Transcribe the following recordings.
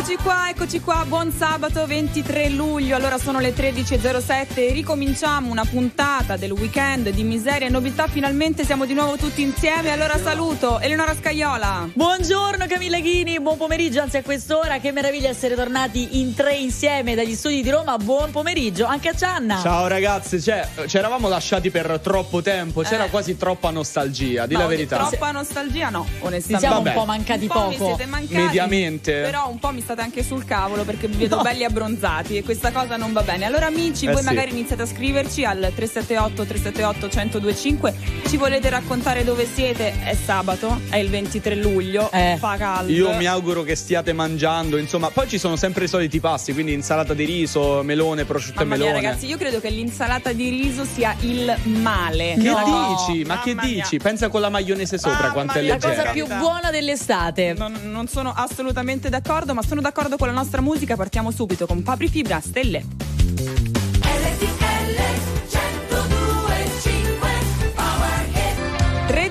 Eccoci qua, eccoci qua, buon sabato 23 luglio, allora sono le 13.07 e ricominciamo una puntata del weekend di miseria e nobiltà, finalmente siamo di nuovo tutti insieme, allora saluto Eleonora Scaiola. Buongiorno Camilla Ghini, buon pomeriggio, anzi a quest'ora, che meraviglia essere tornati in tre insieme dagli studi di Roma, buon pomeriggio anche a Cianna. Ciao ragazzi, cioè, ci eravamo lasciati per troppo tempo, c'era Eh. quasi troppa nostalgia, di No, la verità. Troppa nostalgia no, Ci onestamente. siamo Vabbè. un po' mancati Un po' mi poco. siete mancati. Mediamente. Però un po' mi state anche sul cavolo perché vi vedo belli abbronzati e questa cosa non va bene. Allora amici, Eh voi sì. magari iniziate a scriverci al 378 378 1025. Ci volete raccontare dove siete? È sabato, è il 23 luglio, Eh. fa caldo. Io mi auguro che stiate mangiando, insomma, poi ci sono sempre i soliti pasti, quindi insalata di riso, melone, prosciutto Mamma e mia, melone. ragazzi, io credo che l'insalata di riso sia il male. che No. dici? Ma che Mamma mia. dici? Pensa con la maionese sopra Mamma quanto è mia, La cosa leggera. più buona dell'estate. Non, non sono assolutamente d'accordo, ma sono d'accordo con la nostra musica. Partiamo subito con Papri Fibra, Stelle.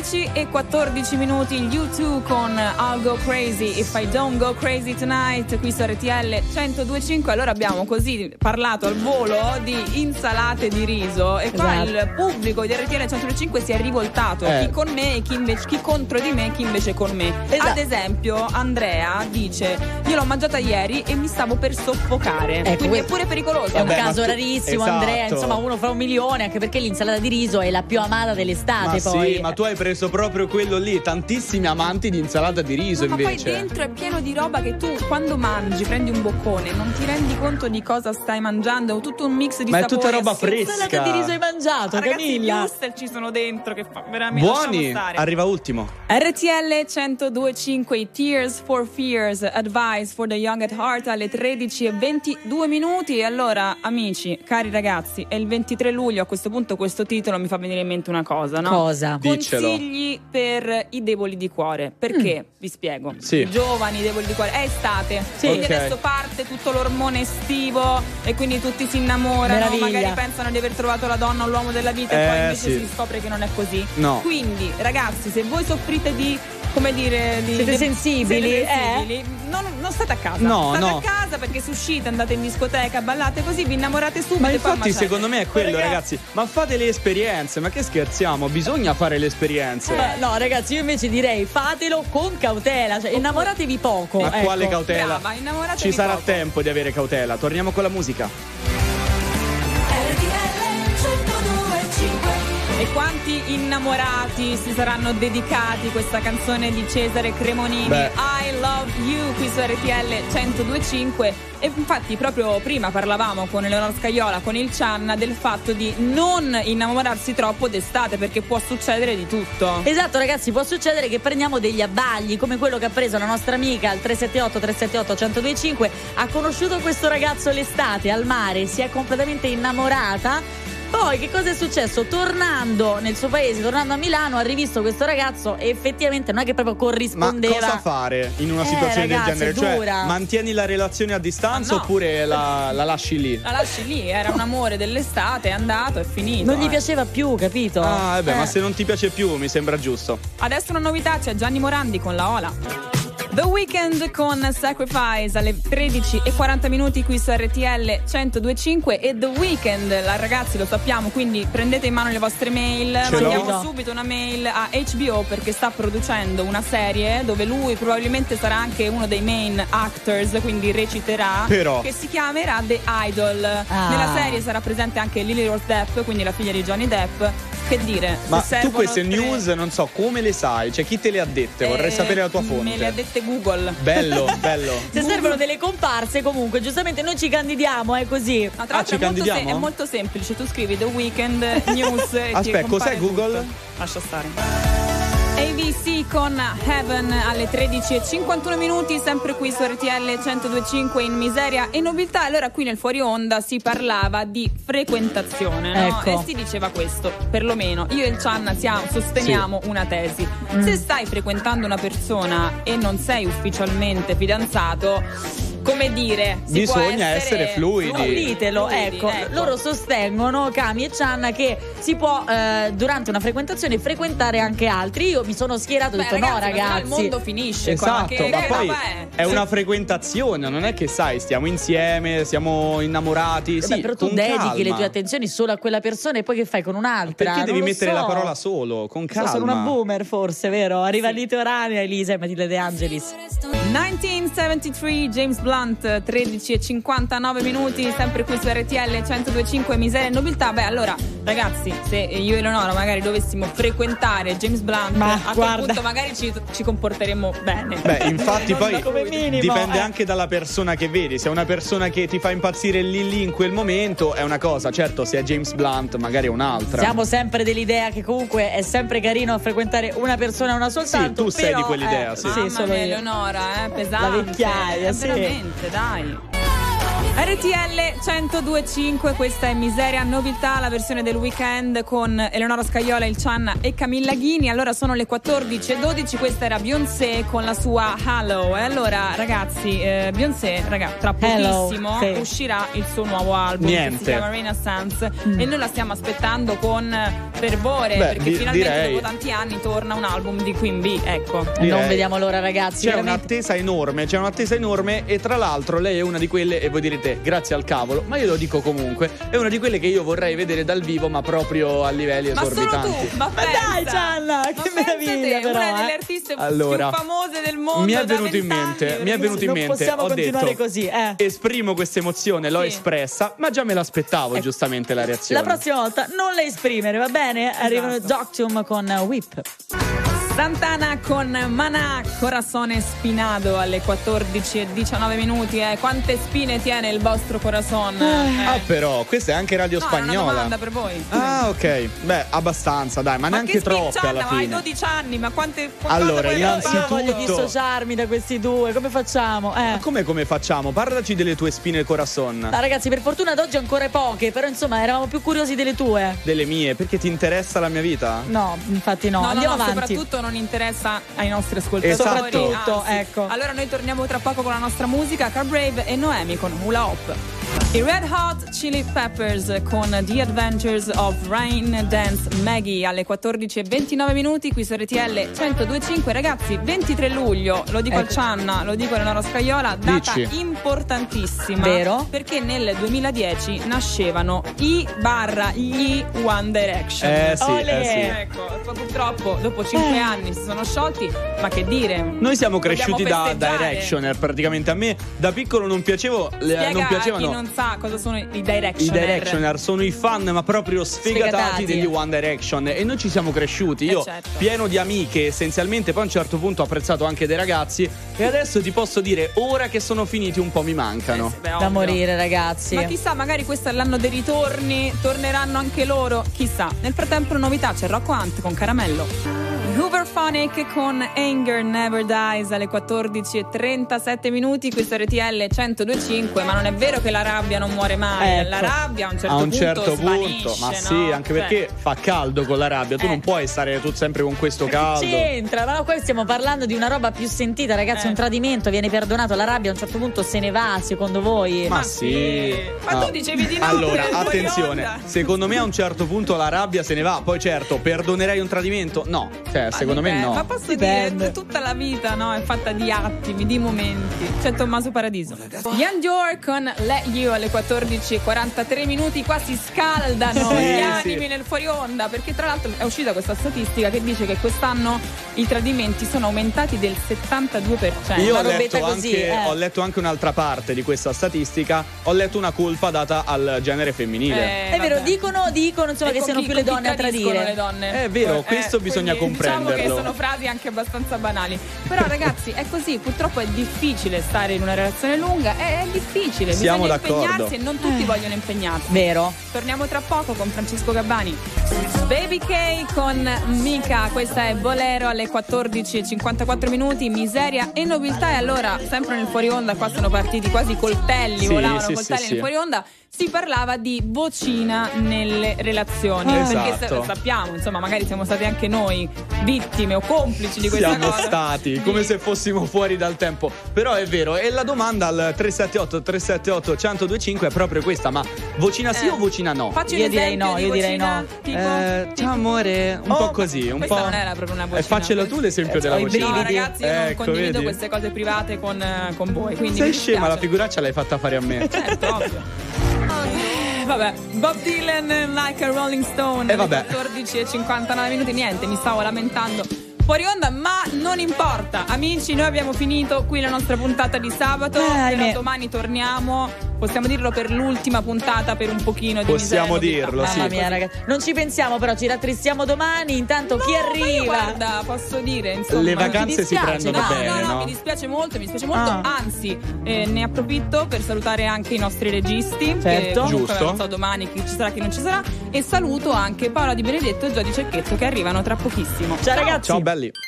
11 e 14 minuti gli U2 con I'll Go Crazy If I Don't Go Crazy Tonight qui su RTL 1025 allora abbiamo così parlato al volo di insalate di riso e qua esatto. il pubblico di RTL 1025 si è rivoltato eh. chi con me e chi, invece, chi, contro di me e chi invece con me esatto. ad esempio Andrea dice io l'ho mangiata ieri e mi stavo per soffocare ecco, quindi è pure pericoloso è un caso tu... rarissimo esatto. Andrea insomma uno fra un milione anche perché l'insalata di riso è la più amata dell'estate ma poi sì ma tu hai preso proprio quello lì, tantissimi amanti di insalata di riso No, ma poi invece. dentro è pieno di roba che tu quando mangi, prendi un boccone, non ti rendi conto di cosa stai mangiando, è tutto un mix di Ma è sapori. tutta roba fresca. Insalata di riso hai mangiato, Ma Ragazzi, Camilla. i wuster ci sono dentro che fa veramente Buoni, arriva ultimo. RTL 1025 Tears for Fears Advice for the Young at Heart alle 13 e 22 minuti e allora amici, cari ragazzi è il 23 luglio a questo punto questo titolo mi fa venire in mente una cosa no? Cosa? Diccelo. Consigli per i deboli di cuore perché? Vi spiego Sì. I giovani, i deboli di cuore è estate Sì. quindi Ok. adesso parte tutto l'ormone estivo e quindi tutti si innamorano Meraviglia. magari pensano di aver trovato la donna o l'uomo della vita e Eh, poi invece sì. si scopre che non è così No. quindi, ragazzi, se voi soffrite di. Come dire, di, Siete sensibili, siete sensibili, non, non state a casa. No, state no. a casa perché se uscite, andate in discoteca, ballate così, vi innamorate subito. Ma infatti secondo me è quello Ragazzi, ragazzi, ma fate le esperienze, ma che scherziamo, bisogna fare le esperienze. Ma no, ragazzi, io invece direi fatelo con cautela, cioè innamoratevi poco. Ma ecco. quale cautela? Brava, innamoratevi Ci sarà poco. tempo di avere cautela. Torniamo con la musica. Quanti innamorati si saranno dedicati questa canzone di Cesare Cremonini Beh. I Love You qui su RTL 1025 e infatti proprio prima parlavamo con Eleonora Scaiola con il Cianna del fatto di non innamorarsi troppo d'estate perché può succedere di tutto Esatto, ragazzi, può succedere che prendiamo degli abbagli come quello che ha preso la nostra amica al 378 378 1025. Ha conosciuto questo ragazzo l'estate al mare, si è completamente innamorata. Poi che cosa è successo? Tornando nel suo paese, tornando a Milano, ha rivisto questo ragazzo e effettivamente non è che proprio Ma corrispondeva. cosa fare in una Eh, situazione ragazzi, del genere? dura. Cioè, mantieni la relazione a distanza Ma no. oppure la, la lasci lì? la lasci lì era un amore dell'estate è andato è finito Non gli eh. piaceva più, capito? Ah, vabbè, Eh. ma se non ti piace più mi sembra giusto. Adesso una novità, c'è Gianni Morandi con la Ola. The Weekend con Sacrifice alle 13 e 40 minuti qui su RTL 1025 e The Weekend, la, ragazzi lo sappiamo, quindi prendete in mano le vostre mail, Ce l'ho. mandiamo subito una mail a HBO perché sta producendo una serie dove lui probabilmente sarà anche uno dei main actors, quindi reciterà, Però. che si chiamerà The Idol. Ah. Nella serie sarà presente anche Lily Rose Depp, quindi la figlia di Johnny Depp. Che dire? se Ma tu queste tre- news non so come le sai, cioè chi te le ha dette? Vorrei eh, sapere la tua fonte. Me le ha dette Google. Bello, bello. Se servono delle comparse, comunque, giustamente noi ci candidiamo, è così. Ma tra Ah, ci l'altro è, molto candidiamo? è molto semplice, tu scrivi The Weekend News e Aspetta, cos'è Google? tutto. Lascia stare. ABC con Heaven alle 13 e 51 minuti, sempre qui su RTL 1025 in miseria e nobiltà. Allora qui nel fuori onda si parlava di frequentazione, no? Ecco. E si diceva questo, perlomeno io e il Cianna siamo- sosteniamo una tesi. Se stai frequentando una persona e non sei ufficialmente fidanzato, come dire, si può Bisogna essere fluidi. Non ditelo, Fluidi, ecco. ecco. Loro sostengono, Cami e Cianna, che si può eh, durante una frequentazione frequentare anche altri. Io mi sono schierato e ho detto no, ragazzi, ma però ragazzi. il mondo finisce qua, Esatto, che, ma poi è una frequentazione, non è che sai, stiamo insieme, siamo innamorati. Vabbè, Sì, però tu con dedichi calma. le tue attenzioni solo a quella persona e poi che fai con un'altra? Perché devi Non mettere so. la parola solo, con calma. Sono una boomer forse, vero? Arriva litoranea Elisa e Matilde De Angelis. 1973 James Blunt 13 e 59 minuti sempre qui su RTL 1025 miseria e nobiltà. Beh allora ragazzi se io e Eleonora magari dovessimo frequentare James Blunt Ma, a quel guarda. punto magari ci, ci comporteremo bene Beh, infatti poi minimo, dipende eh. anche dalla persona che vedi. Se è una persona che ti fa impazzire lì lì in quel momento è una cosa, certo, se è James Blunt magari è un'altra. Siamo sempre dell'idea che comunque è sempre carino frequentare una persona una soltanto. Sì, tu sei però, di quell'idea, eh, sì. Mamma Sì, solo mia, io. Eleonora, eh, pesante. La vecchiaia, Eh, sì. Veramente, dai. RTL 1025, questa è Miseria Nobiltà, la versione del weekend con Eleonora Scaiola, Il Cianna e Camilla Ghini. Allora sono le 14.12, questa era Beyoncé con la sua Hello. E allora ragazzi, eh, Beyoncé, raga, tra Hello, pochissimo sì. uscirà il suo nuovo album che Niente. si chiama Renaissance Mm. e noi la stiamo aspettando con fervore Beh, perché di- finalmente direi. dopo tanti anni torna un album di Queen Bee, ecco. Direi. Non vediamo l'ora, ragazzi. C'è veramente. un'attesa enorme, c'è un'attesa enorme e tra l'altro lei è una di quelle, e voi direte grazie al cavolo, ma io lo dico comunque, è una di quelle che io vorrei vedere dal vivo ma proprio a livelli Ma solo esorbitanti. tu, ma, Ma dai, pensa. Gianna, che Ma pensa meraviglia, te, però, Una delle eh. artiste Allora, più famose del mondo. Mi è da venuto in vent'anni, mente, mi è venuto in Non mente, possiamo ho continuare detto così, eh. esprimo questa emozione, l'ho Sì. espressa, ma già me l'aspettavo giustamente la reazione. La prossima volta non la esprimere, va bene? Arrivano Esatto. Doctum con Whip. Santana con Manà, Corazone Spinado alle 14 e 19 minuti. Eh. Quante spine tiene il vostro corazon? Eh. Ah, però, questa è anche radio No, è una spagnola. domanda per voi. Ah, ok. Beh, abbastanza, dai, ma, ma neanche che troppe alla ma hai fine. 12 anni, ma quante Allora, quante- innanzitutto- Io voglio dissociarmi da questi due, come facciamo? Eh. Ma come come facciamo? Parlaci delle tue spine corazon. No, ragazzi, per fortuna ad oggi ancora poche, però insomma eravamo più curiosi delle tue. Delle mie, perché ti interessa la mia vita? No, infatti no. No, no, Andiamo no, avanti. soprattutto non interessa ai nostri ascoltatori. Soprattutto, ecco. Allora noi torniamo tra poco con la nostra musica, Car Brave e Noemi con Hula Hop. I Red Hot Chili Peppers con The Adventures of Rain Dance Maggie alle 14.29 minuti qui su RTL 1025 ragazzi 23 luglio lo dico al Ecco. Cianna lo dico a Eleonora Scaiola data Dici. importantissima Vero? perché nel 2010 nascevano i barra gli One Direction Eh sì, eh sì. Ecco, purtroppo dopo cinque Eh. anni si sono sciolti, ma che dire? Noi siamo cresciuti da. Directioner praticamente. A me da piccolo non piacevo, le- Spiega non piacevano non sa cosa sono i i Directioner. Directioner, sono i fan ma proprio sfegatati, Sfegatati. degli One Direction e noi ci siamo cresciuti. Io Eh, certo. pieno di amiche essenzialmente, poi a un certo punto ho apprezzato anche dei ragazzi e adesso ti posso dire ora che sono finiti un po' mi mancano. Eh sì, beh, Da morire, ragazzi. Ma chissà, magari questo è l'anno dei ritorni, torneranno anche loro, chissà. Nel frattempo novità c'è Rocco Hunt con Caramello. Hooverphonic con Anger Never Dies alle 14.37 minuti, questo RTL 1025, ma non è vero che la rabbia non muore mai, Ecco. la rabbia a un certo a un punto certo svanisce, punto, ma no? sì, anche Cioè, perché fa caldo con la rabbia. Tu Eh. non puoi stare tu sempre con questo caldo. C'entra, no, qua stiamo parlando di una roba più sentita, ragazzi. Eh. Un tradimento viene perdonato, la rabbia a un certo punto se ne va, secondo voi? Ma Ma sì. sì. Ma No. tu dicevi di no, Allora, attenzione. Secondo me a un certo punto la rabbia se ne va. Poi certo, perdonerei un tradimento? No. Cioè, Ma secondo me dipende, no. Ma posso Dipende. dire, tutta la vita no, è fatta di attimi, di momenti. C'è Tommaso Paradiso. Young Dior con Let You alle 14.43 minuti. Qua si scaldano Sì, gli sì. animi nel fuori onda. Perché tra l'altro è uscita questa statistica che dice che quest'anno i tradimenti sono aumentati del 72%. Io ho letto, così, anche, eh. ho letto anche un'altra parte di questa statistica. Ho letto una colpa data al genere femminile. Eh, È vero, dicono, dicono insomma E che siano chi- più le donne a tradire. le donne. È vero, Eh, questo bisogna quindi Diciamo che sono frasi anche abbastanza banali. Però ragazzi, è così, purtroppo è difficile stare in una relazione lunga, è, è difficile, Siamo bisogna d'accordo. impegnarsi e non tutti vogliono impegnarsi. Vero? Torniamo tra poco con Francesco Gabbani. Baby K con Mika, questa è Bolero alle 14.54 minuti, miseria e nobiltà. E allora, sempre nel fuori onda, qua sono partiti quasi coltelli, Sì, volavano sì, coltelli sì, nel sì. fuori onda. Si parlava di vocina nelle relazioni. Perché Esatto. sa- sappiamo, insomma, magari siamo stati anche noi vittime o complici di questa Siamo cosa. stati Di- come se fossimo fuori dal tempo. Però è vero, e la domanda al 378 378 1025 è proprio questa: ma vocina sì Eh. o vocina no? Facci Io direi no, di io direi no. Tipo, Eh, tipo- ciao amore, un Oh, po' così, un questa po'. non era proprio una Eh, vocina. faccelo tu l'esempio Eh, della vocina. No, ragazzi, io non Ecco, condivido vedi? queste cose private con, eh, con voi. Quindi Sei scema, la figuraccia l'hai fatta fare a me. Certo, ovvio. Eh, Vabbè, Bob Dylan like a Rolling Stone. E vabbè. alle 14 e 59 minuti, niente, mi stavo lamentando fuori onda, ma non importa. Amici, noi abbiamo finito qui la nostra puntata di sabato. Eh, però domani torniamo. Possiamo dirlo per l'ultima puntata per un pochino di Possiamo miseria dirlo, sì. Mamma mia, ragazzi. Non ci pensiamo, però ci rattristiamo domani. Intanto chi No, io, arriva? guarda, posso dire, insomma, Le vacanze si dispiace, prendono No, bene, no, no, no? mi dispiace molto, mi dispiace molto. Ah. Anzi, eh, ne approfitto per salutare anche i nostri registi. Certo. comunque Giusto. non so domani chi ci sarà, chi non ci sarà. E saluto anche Paola Di Benedetto e Gio Di Cecchetto che arrivano tra pochissimo. Ciao ragazzi. Ciao belli.